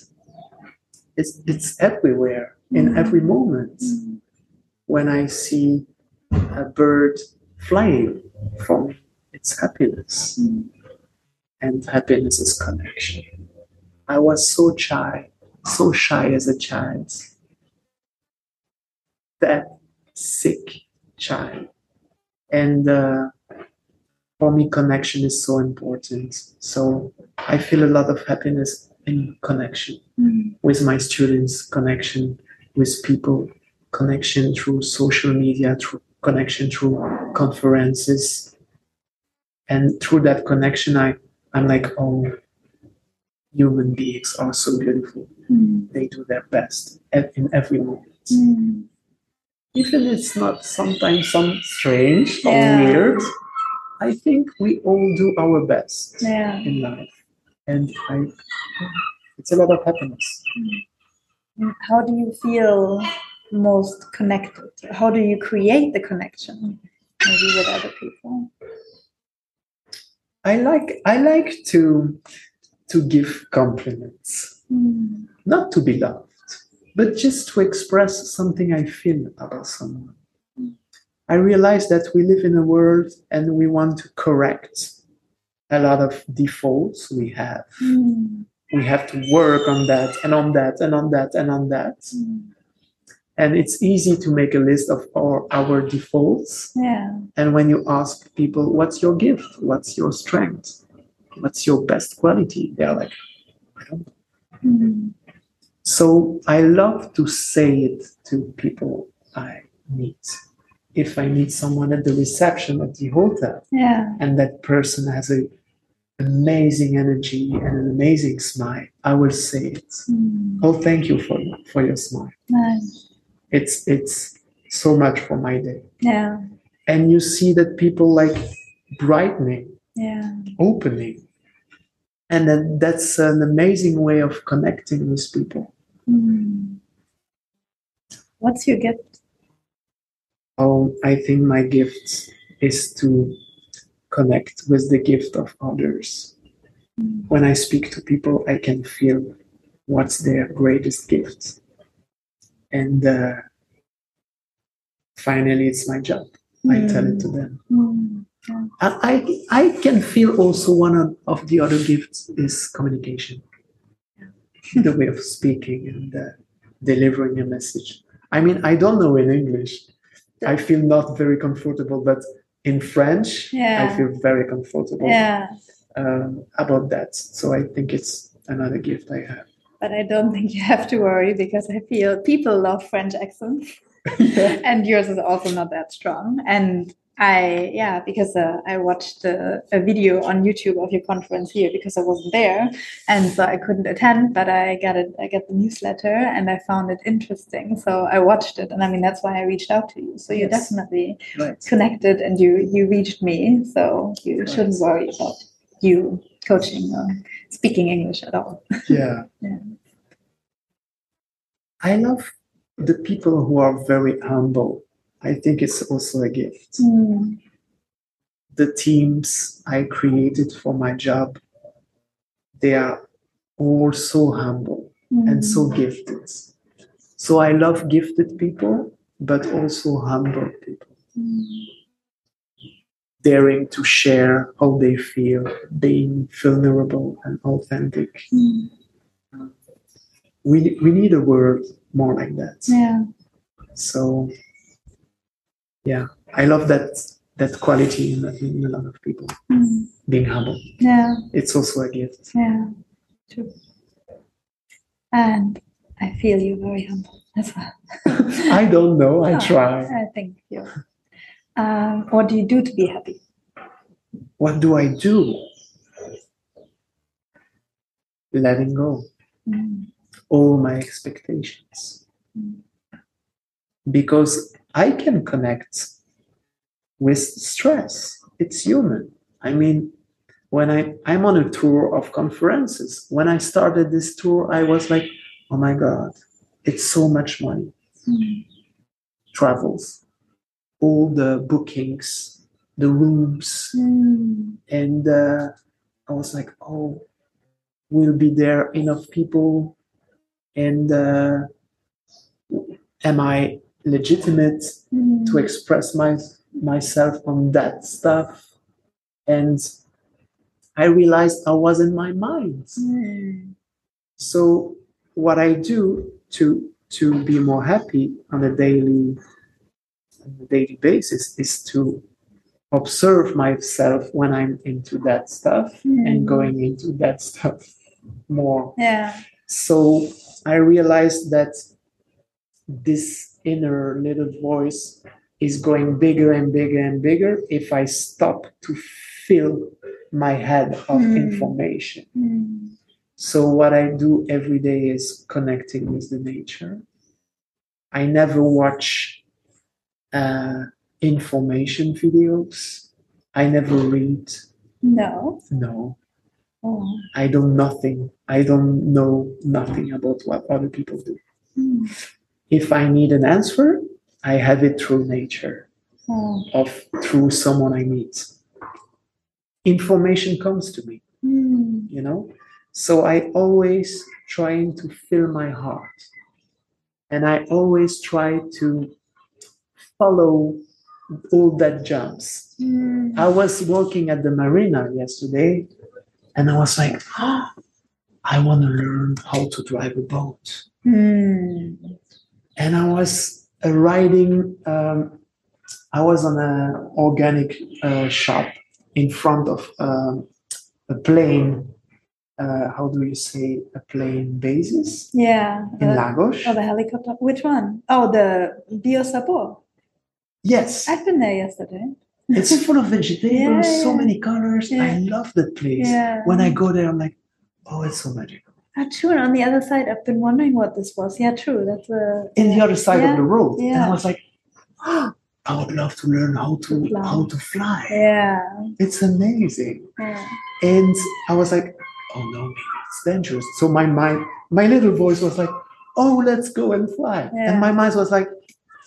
It's it's everywhere in every moment Mm. when I see a bird flying from its happiness. Mm. And happiness is connection. I was so shy, so shy as a child. That sick child. And uh, for me, connection is so important. So I feel a lot of happiness in connection Mm. with my students, connection with people, connection through social media, through connection through conferences. And through that connection, I, I'm like, oh, human beings are so beautiful. Mm. They do their best in every moment. Mm. Even it's not sometimes some strange or Yeah. weird, I think we all do our best Yeah. in life. And I, it's a lot of happiness. How do you feel most connected? How do you create the connection maybe with other people? I like I like to to give compliments, Mm. not to be loved, but just to express something I feel about someone. I realize that we live in a world and we want to correct a lot of defaults we have. Mm. We have to work on that and on that and on that and on that. Mm. And it's easy to make a list of our, our defaults. Yeah. And when you ask people, what's your gift? What's your strength? What's your best quality? They're like, I don't know. Mm. So I love to say it to people I meet. If I meet someone at the reception at the hotel Yeah. and that person has a amazing energy and an amazing smile, I will say it. Mm. Oh, thank you for for your smile. Nice. It's it's so much for my day. Yeah. And you see that people like brightening Yeah. opening. And then that's an amazing way of connecting with people. Mm. What's your gift? Oh, I think my gift is to connect with the gift of others. Mm. When I speak to people, I can feel what's their greatest gift. And uh, finally, it's my job. I tell it to them. Mm. I, I can feel also one of, of the other gifts is communication, the way of speaking and uh, delivering a message. I mean, I don't know in English. I feel not very comfortable, but in French, Yeah. I feel very comfortable Yeah. um, about that. So I think it's another gift I have. But I don't think you have to worry because I feel people love French accents. (laughs) and yours is also not that strong. And I, yeah, because uh, I watched uh, a video on YouTube of your conference here because I wasn't there, and so I couldn't attend. But I got it, I got the newsletter, and I found it interesting. So I watched it, and I mean that's why I reached out to you. So you're Yes. definitely right. connected, and you you reached me. So you shouldn't worry about you coaching or speaking English at all. Yeah. (laughs) Yeah. I love the people who are very humble. I think it's also a gift. Mm. the teams I created for my job, they are all so humble and so gifted. So I love gifted people, but also humble people, Mm. Daring to share how they feel, being vulnerable and authentic. Mm. We, we need a world more like that. Yeah. So, yeah, I love that that quality in, in a lot of people, Mm. being humble. Yeah. It's also a gift. Yeah. True. And I feel you very humble as well. (laughs) I don't know. I Oh, (laughs) try. I think you. Um, what do you do to be happy? What do I do? Letting go Mm. all my expectations. Mm. Because I can connect with stress. It's human. I mean, when I, I'm on a tour of conferences, when I started this tour, I was like, oh my God, it's so much money. Mm. Travels, all the bookings, the rooms, Mm. and uh, I was like, oh, will be there enough people, and uh, am I legitimate Mm. to express my myself on that stuff? And I realized I was in my mind. Mm. So what I do to to be more happy on a daily on a daily basis is to observe myself when I'm into that stuff Mm. and going into that stuff. more. Yeah. So I realized that this inner little voice is going bigger and bigger and bigger if I stop to fill my head of Hmm. information. Mm. So what I do every day is connecting with the nature. I never watch uh, information videos. I never read. No. No, Oh. I don't nothing. I don't know nothing about what other people do. Mm. If I need an answer, I have it through nature, Oh. of through someone I meet. Information comes to me. Mm. you know so i always trying to fill my heart and i always try to follow all that jumps Mm. i was walking at the marina yesterday and i was like oh, i want to learn how to drive a boat Mm. and i was uh, riding um, i was on an organic uh, shop in front of um, a plane uh, how do you say a plane basis Yeah. in Uh, Lagos. oh, the helicopter. Which one? Oh, the Bio Sabor. Yes, I've been there yesterday. it's full of vegetables, (laughs) Yeah, so yeah. many colors. I love that place. Yeah. When I go there, I'm like, oh, it's so magical. Ah, true. And on the other side, I've been wondering what this was. Yeah, true. That's a. In the other side Yeah, of the road, and yeah. I was like, oh, I would love to learn how to Fly. how to fly. Yeah. It's amazing. yeah. And I was like, oh no, it's dangerous. So my mind, my little voice was like, oh, let's go and fly. Yeah. And my mind was like,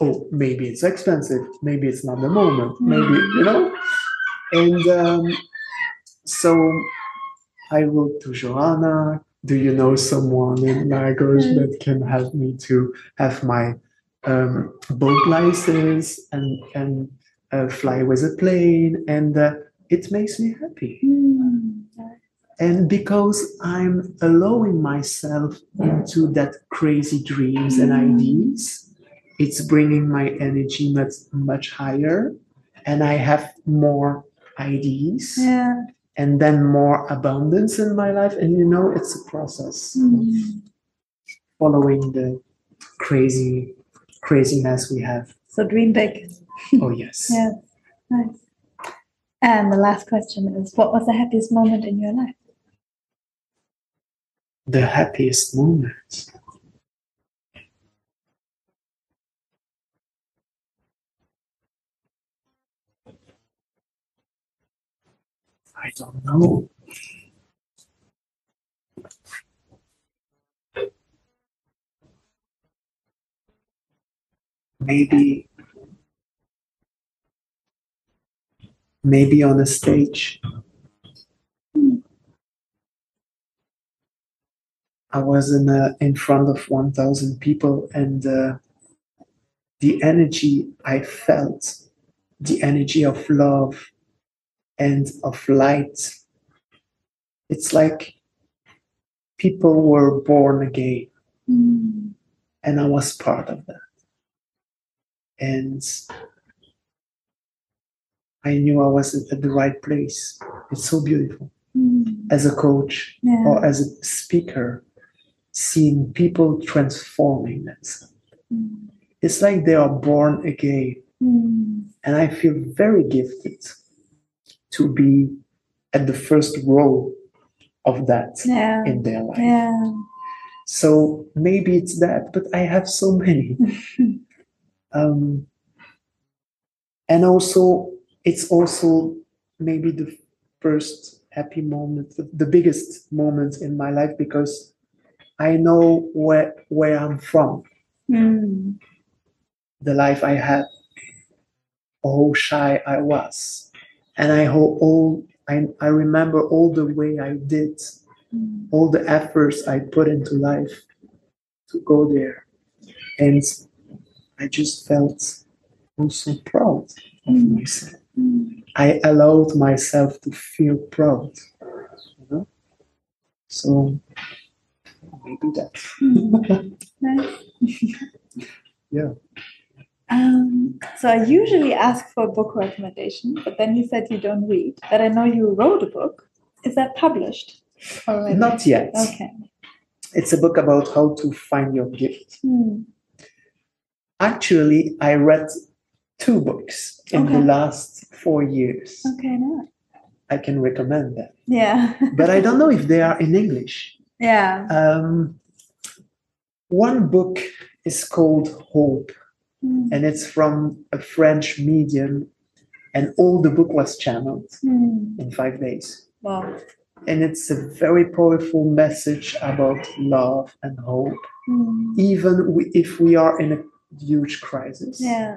oh, maybe it's expensive. Maybe it's not the moment. Maybe, you know? And um, so I wrote to Joanna, do you know someone in Lagos that can help me to have my um, boat license and, and uh, fly with a plane? And uh, it makes me happy. Mm. And because I'm allowing myself into that crazy dreams and Mm. ideas, it's bringing my energy much, much higher. And I have more ideas Yeah. and then more abundance in my life. And you know, it's a process Mm. following the crazy craziness we have. So dream big. Oh, yes. (laughs) Yeah. Nice. And the last question is what was the happiest moment in your life? The happiest moment. I don't know. Maybe maybe on a stage. I was in uh, in front of 1,000 people, and uh, the energy I felt, the energy of love and of light, it's like people were born again, Mm. and I was part of that. And I knew I was at the right place. It's so beautiful. Mm. As a coach, Yeah. or as a speaker, seeing people transforming themselves. Mm. It's like they are born again. Mm. And I feel very gifted to be at the first row of that Yeah. in their life. Yeah. So maybe it's that, but I have so many. (laughs) um, and also, it's also maybe the first happy moment, the, biggest moment in my life because I know where where I'm from, Mm. the life I had, how shy I was, and I all I, I remember all the way I did, Mm. all the efforts I put into life to go there, and I just felt so proud of Mm. myself. Mm. I allowed myself to feel proud. You know? So maybe that. (laughs) Nice. (laughs) Yeah. Um, so I usually ask for a book recommendation, but then you said you don't read. But I know you wrote a book. Is that published? Already. Not yet. Okay. It's a book about how to find your gift. Hmm. Actually, I read two books in the last four years. Okay, nice. I can recommend them. Yeah. (laughs) But I don't know if they are in English. yeah. Um, one book is called Hope, Hmm. and it's from a French medium, and all the book was channeled Hmm. in five days. Wow. And it's a very powerful message about love and hope, Hmm. even if we are in a huge crisis. Yeah.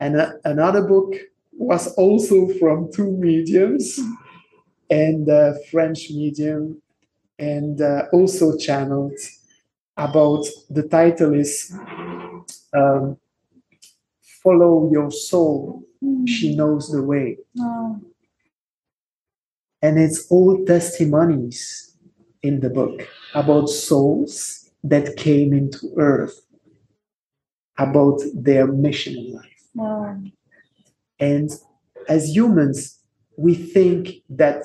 And a- another book was also from two mediums, and a French medium, and uh, also channeled about the title is um, Follow Your Soul, Hmm. She Knows the Way. Wow. And it's all testimonies in the book about souls that came into earth, about their mission in life. Wow. And as humans, we think that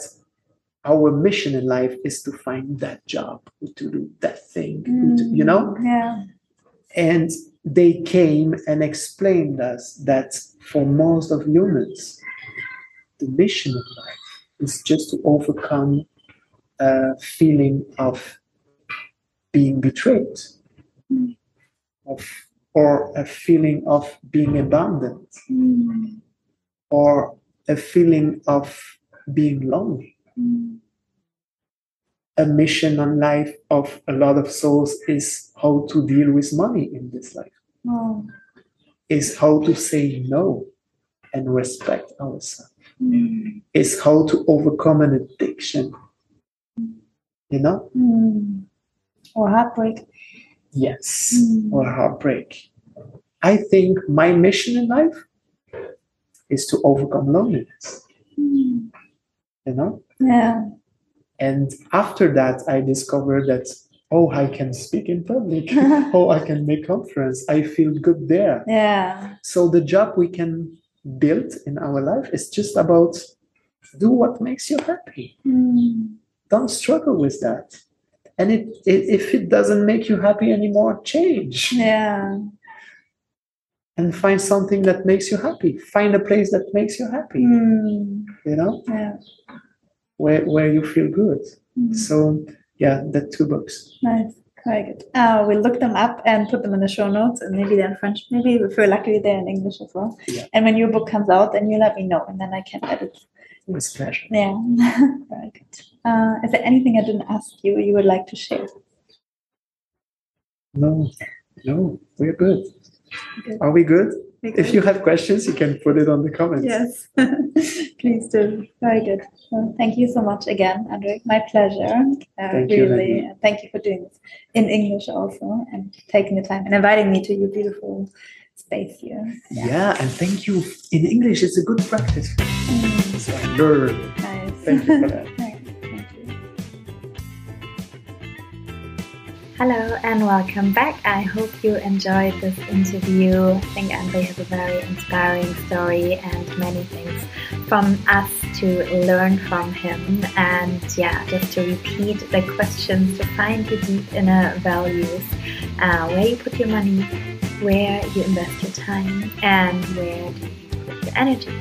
our mission in life is to find that job, to do that thing, to- you know? Hmm. Yeah. And they came and explained us that for most of humans, the mission of life is just to overcome a feeling of being betrayed, Mm. of or a feeling of being abandoned, Hmm. or a feeling of being lonely. Hmm. A mission on life of a lot of souls is how to deal with money in this life. Wow. is how to say no and respect ourselves, Hmm. is how to overcome an addiction. You know? Hmm. Or heartbreak. Yes. Mm. Or heartbreak. I think my mission in life is to overcome loneliness. Hmm. You know? Yeah. And after that, I discovered that, oh, I can speak in public. (laughs) oh, I can make conference. I feel good there. Yeah. So the job we can build in our life is just about do what makes you happy. Hmm. Don't struggle with that. And it, it, if it doesn't make you happy anymore, change Yeah. and find something that makes you happy. Find a place that makes you happy, Hmm. you know, Yeah. Where, where you feel good. Hmm. So, yeah, the two books. Nice. Very good. Uh, we'll look them up and put them in the show notes, and maybe they're in French. Maybe if we're lucky, they're in English as well. Yeah. And when your book comes out, then you let me know, and then I can edit. With pleasure. Yeah. (laughs) Very good. Uh, is there anything I didn't ask you you would like to share? No, no, we're good. Good. Are we good? If you have questions, you can put it on the comments. Yes, (laughs) please do. Very good. Well, thank you so much again, André. My pleasure. Uh, Thank you, really, Nadine. thank you for doing this in English also and taking the time and inviting me to your beautiful space here. Yeah, and thank you. In English, it's a good practice. Mm, So I learn. nice. Thank you for that. (laughs) Hello and welcome back. I hope you enjoyed this interview. I think André has a very inspiring story and many things from us to learn from him. And yeah, just to repeat the questions to find your deep inner values, uh, where you put your money, where you invest your time, and where do you put your energy.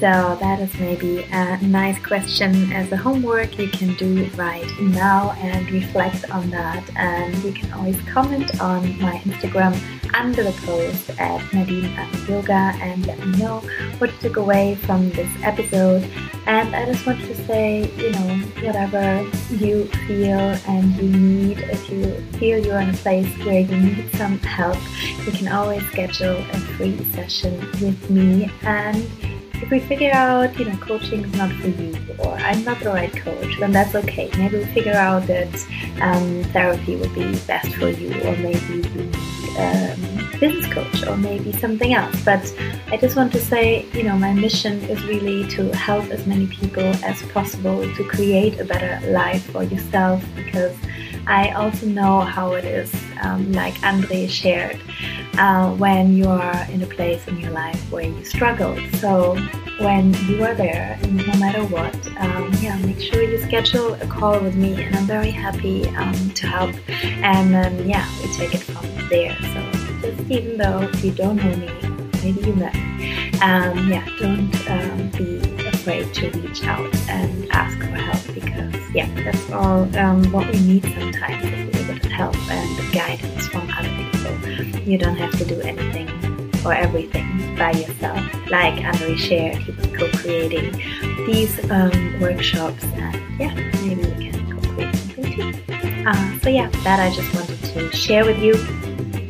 So that is maybe a nice question as a homework you can do right now and reflect on that. And you can always comment on my Instagram under the post at Nadine at Yoga and let me know what you took away from this episode. And I just want to say, you know, whatever you feel and you need, if you feel you're in a place where you need some help, you can always schedule a free session with me and if we figure out, you know, coaching is not for you, or I'm not the right coach, then that's okay. Maybe we figure out that um, therapy would be best for you, or maybe um, business coach, or maybe something else. But I just want to say, you know, my mission is really to help as many people as possible to create a better life for yourself, because I also know how it is, um, like André shared, uh, when you are in a place in your life where you struggle. So when you are there, no matter what, um, yeah, make sure you schedule a call with me, and I'm very happy um, to help. And then, yeah, we take it from there. So just even though you don't know me, maybe you met me, um, yeah, don't um, be afraid to reach out and ask for help because, yeah, that's all um, what we need sometimes is a little bit of help and guidance from other people. You don't have to do anything or everything by yourself. Like André shared, he was co-creating these um, workshops and yeah, maybe we can co-create something too. Uh, so yeah, that I just wanted to share with you.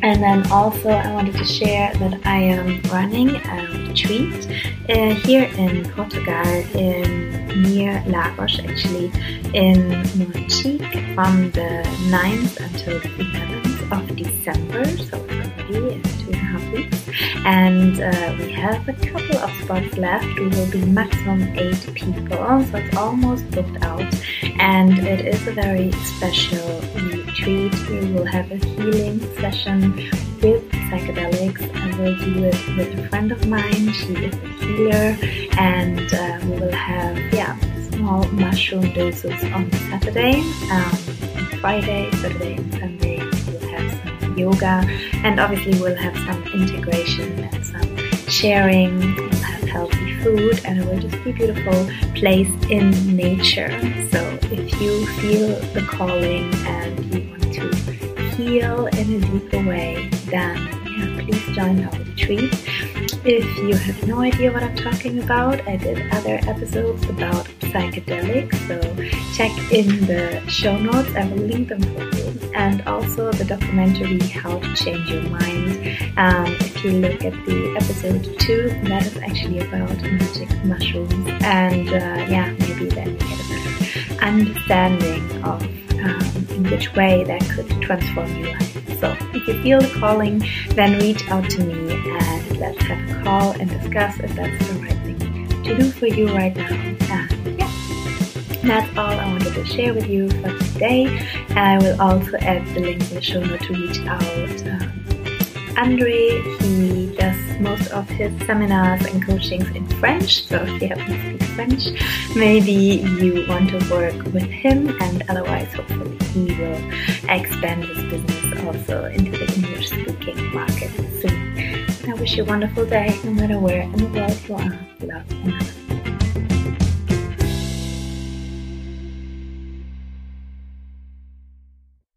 And then also I wanted to share that I am running a retreat uh, here in Portugal, in near Lagos, actually in Monchique from the 9th until the 11th of December. So already two and a half weeks and uh, we have a couple of spots left. We will be maximum eight people, so it's almost booked out. And it is a very special retreat. We will have a healing session with psychedelics. I will do it with a friend of mine. She is a healer, and uh, we will have yeah small mushroom doses on Saturday, um, Friday, Saturday, and Sunday. We will have some yoga and obviously we'll have some integration and some sharing. Healthy food and a beautiful place in nature. So if you feel the calling and you want to heal in a deeper way, then yeah, please join our retreat. If you have no idea what I'm talking about, I did other episodes about psychedelics, so check in the show notes. I will link them for you and also the documentary How to Change Your Mind. Um, if you look at the episode two, that is actually about magic mushrooms, and uh, yeah, maybe then you get a better understanding of um, in which way that could transform your life. So if you feel the calling, then reach out to me and let's have a call and discuss if that's the right thing to do for you right now. And yeah, that's all I wanted to share with you for today. I will also add the link in the show note to reach out. Um, André, he does most of his seminars and coachings in French, so if you happen to speak French, maybe you want to work with him, and otherwise, hopefully, he will expand his business also into the English speaking market soon. I wish you a wonderful day, no matter where in the world you are. Love and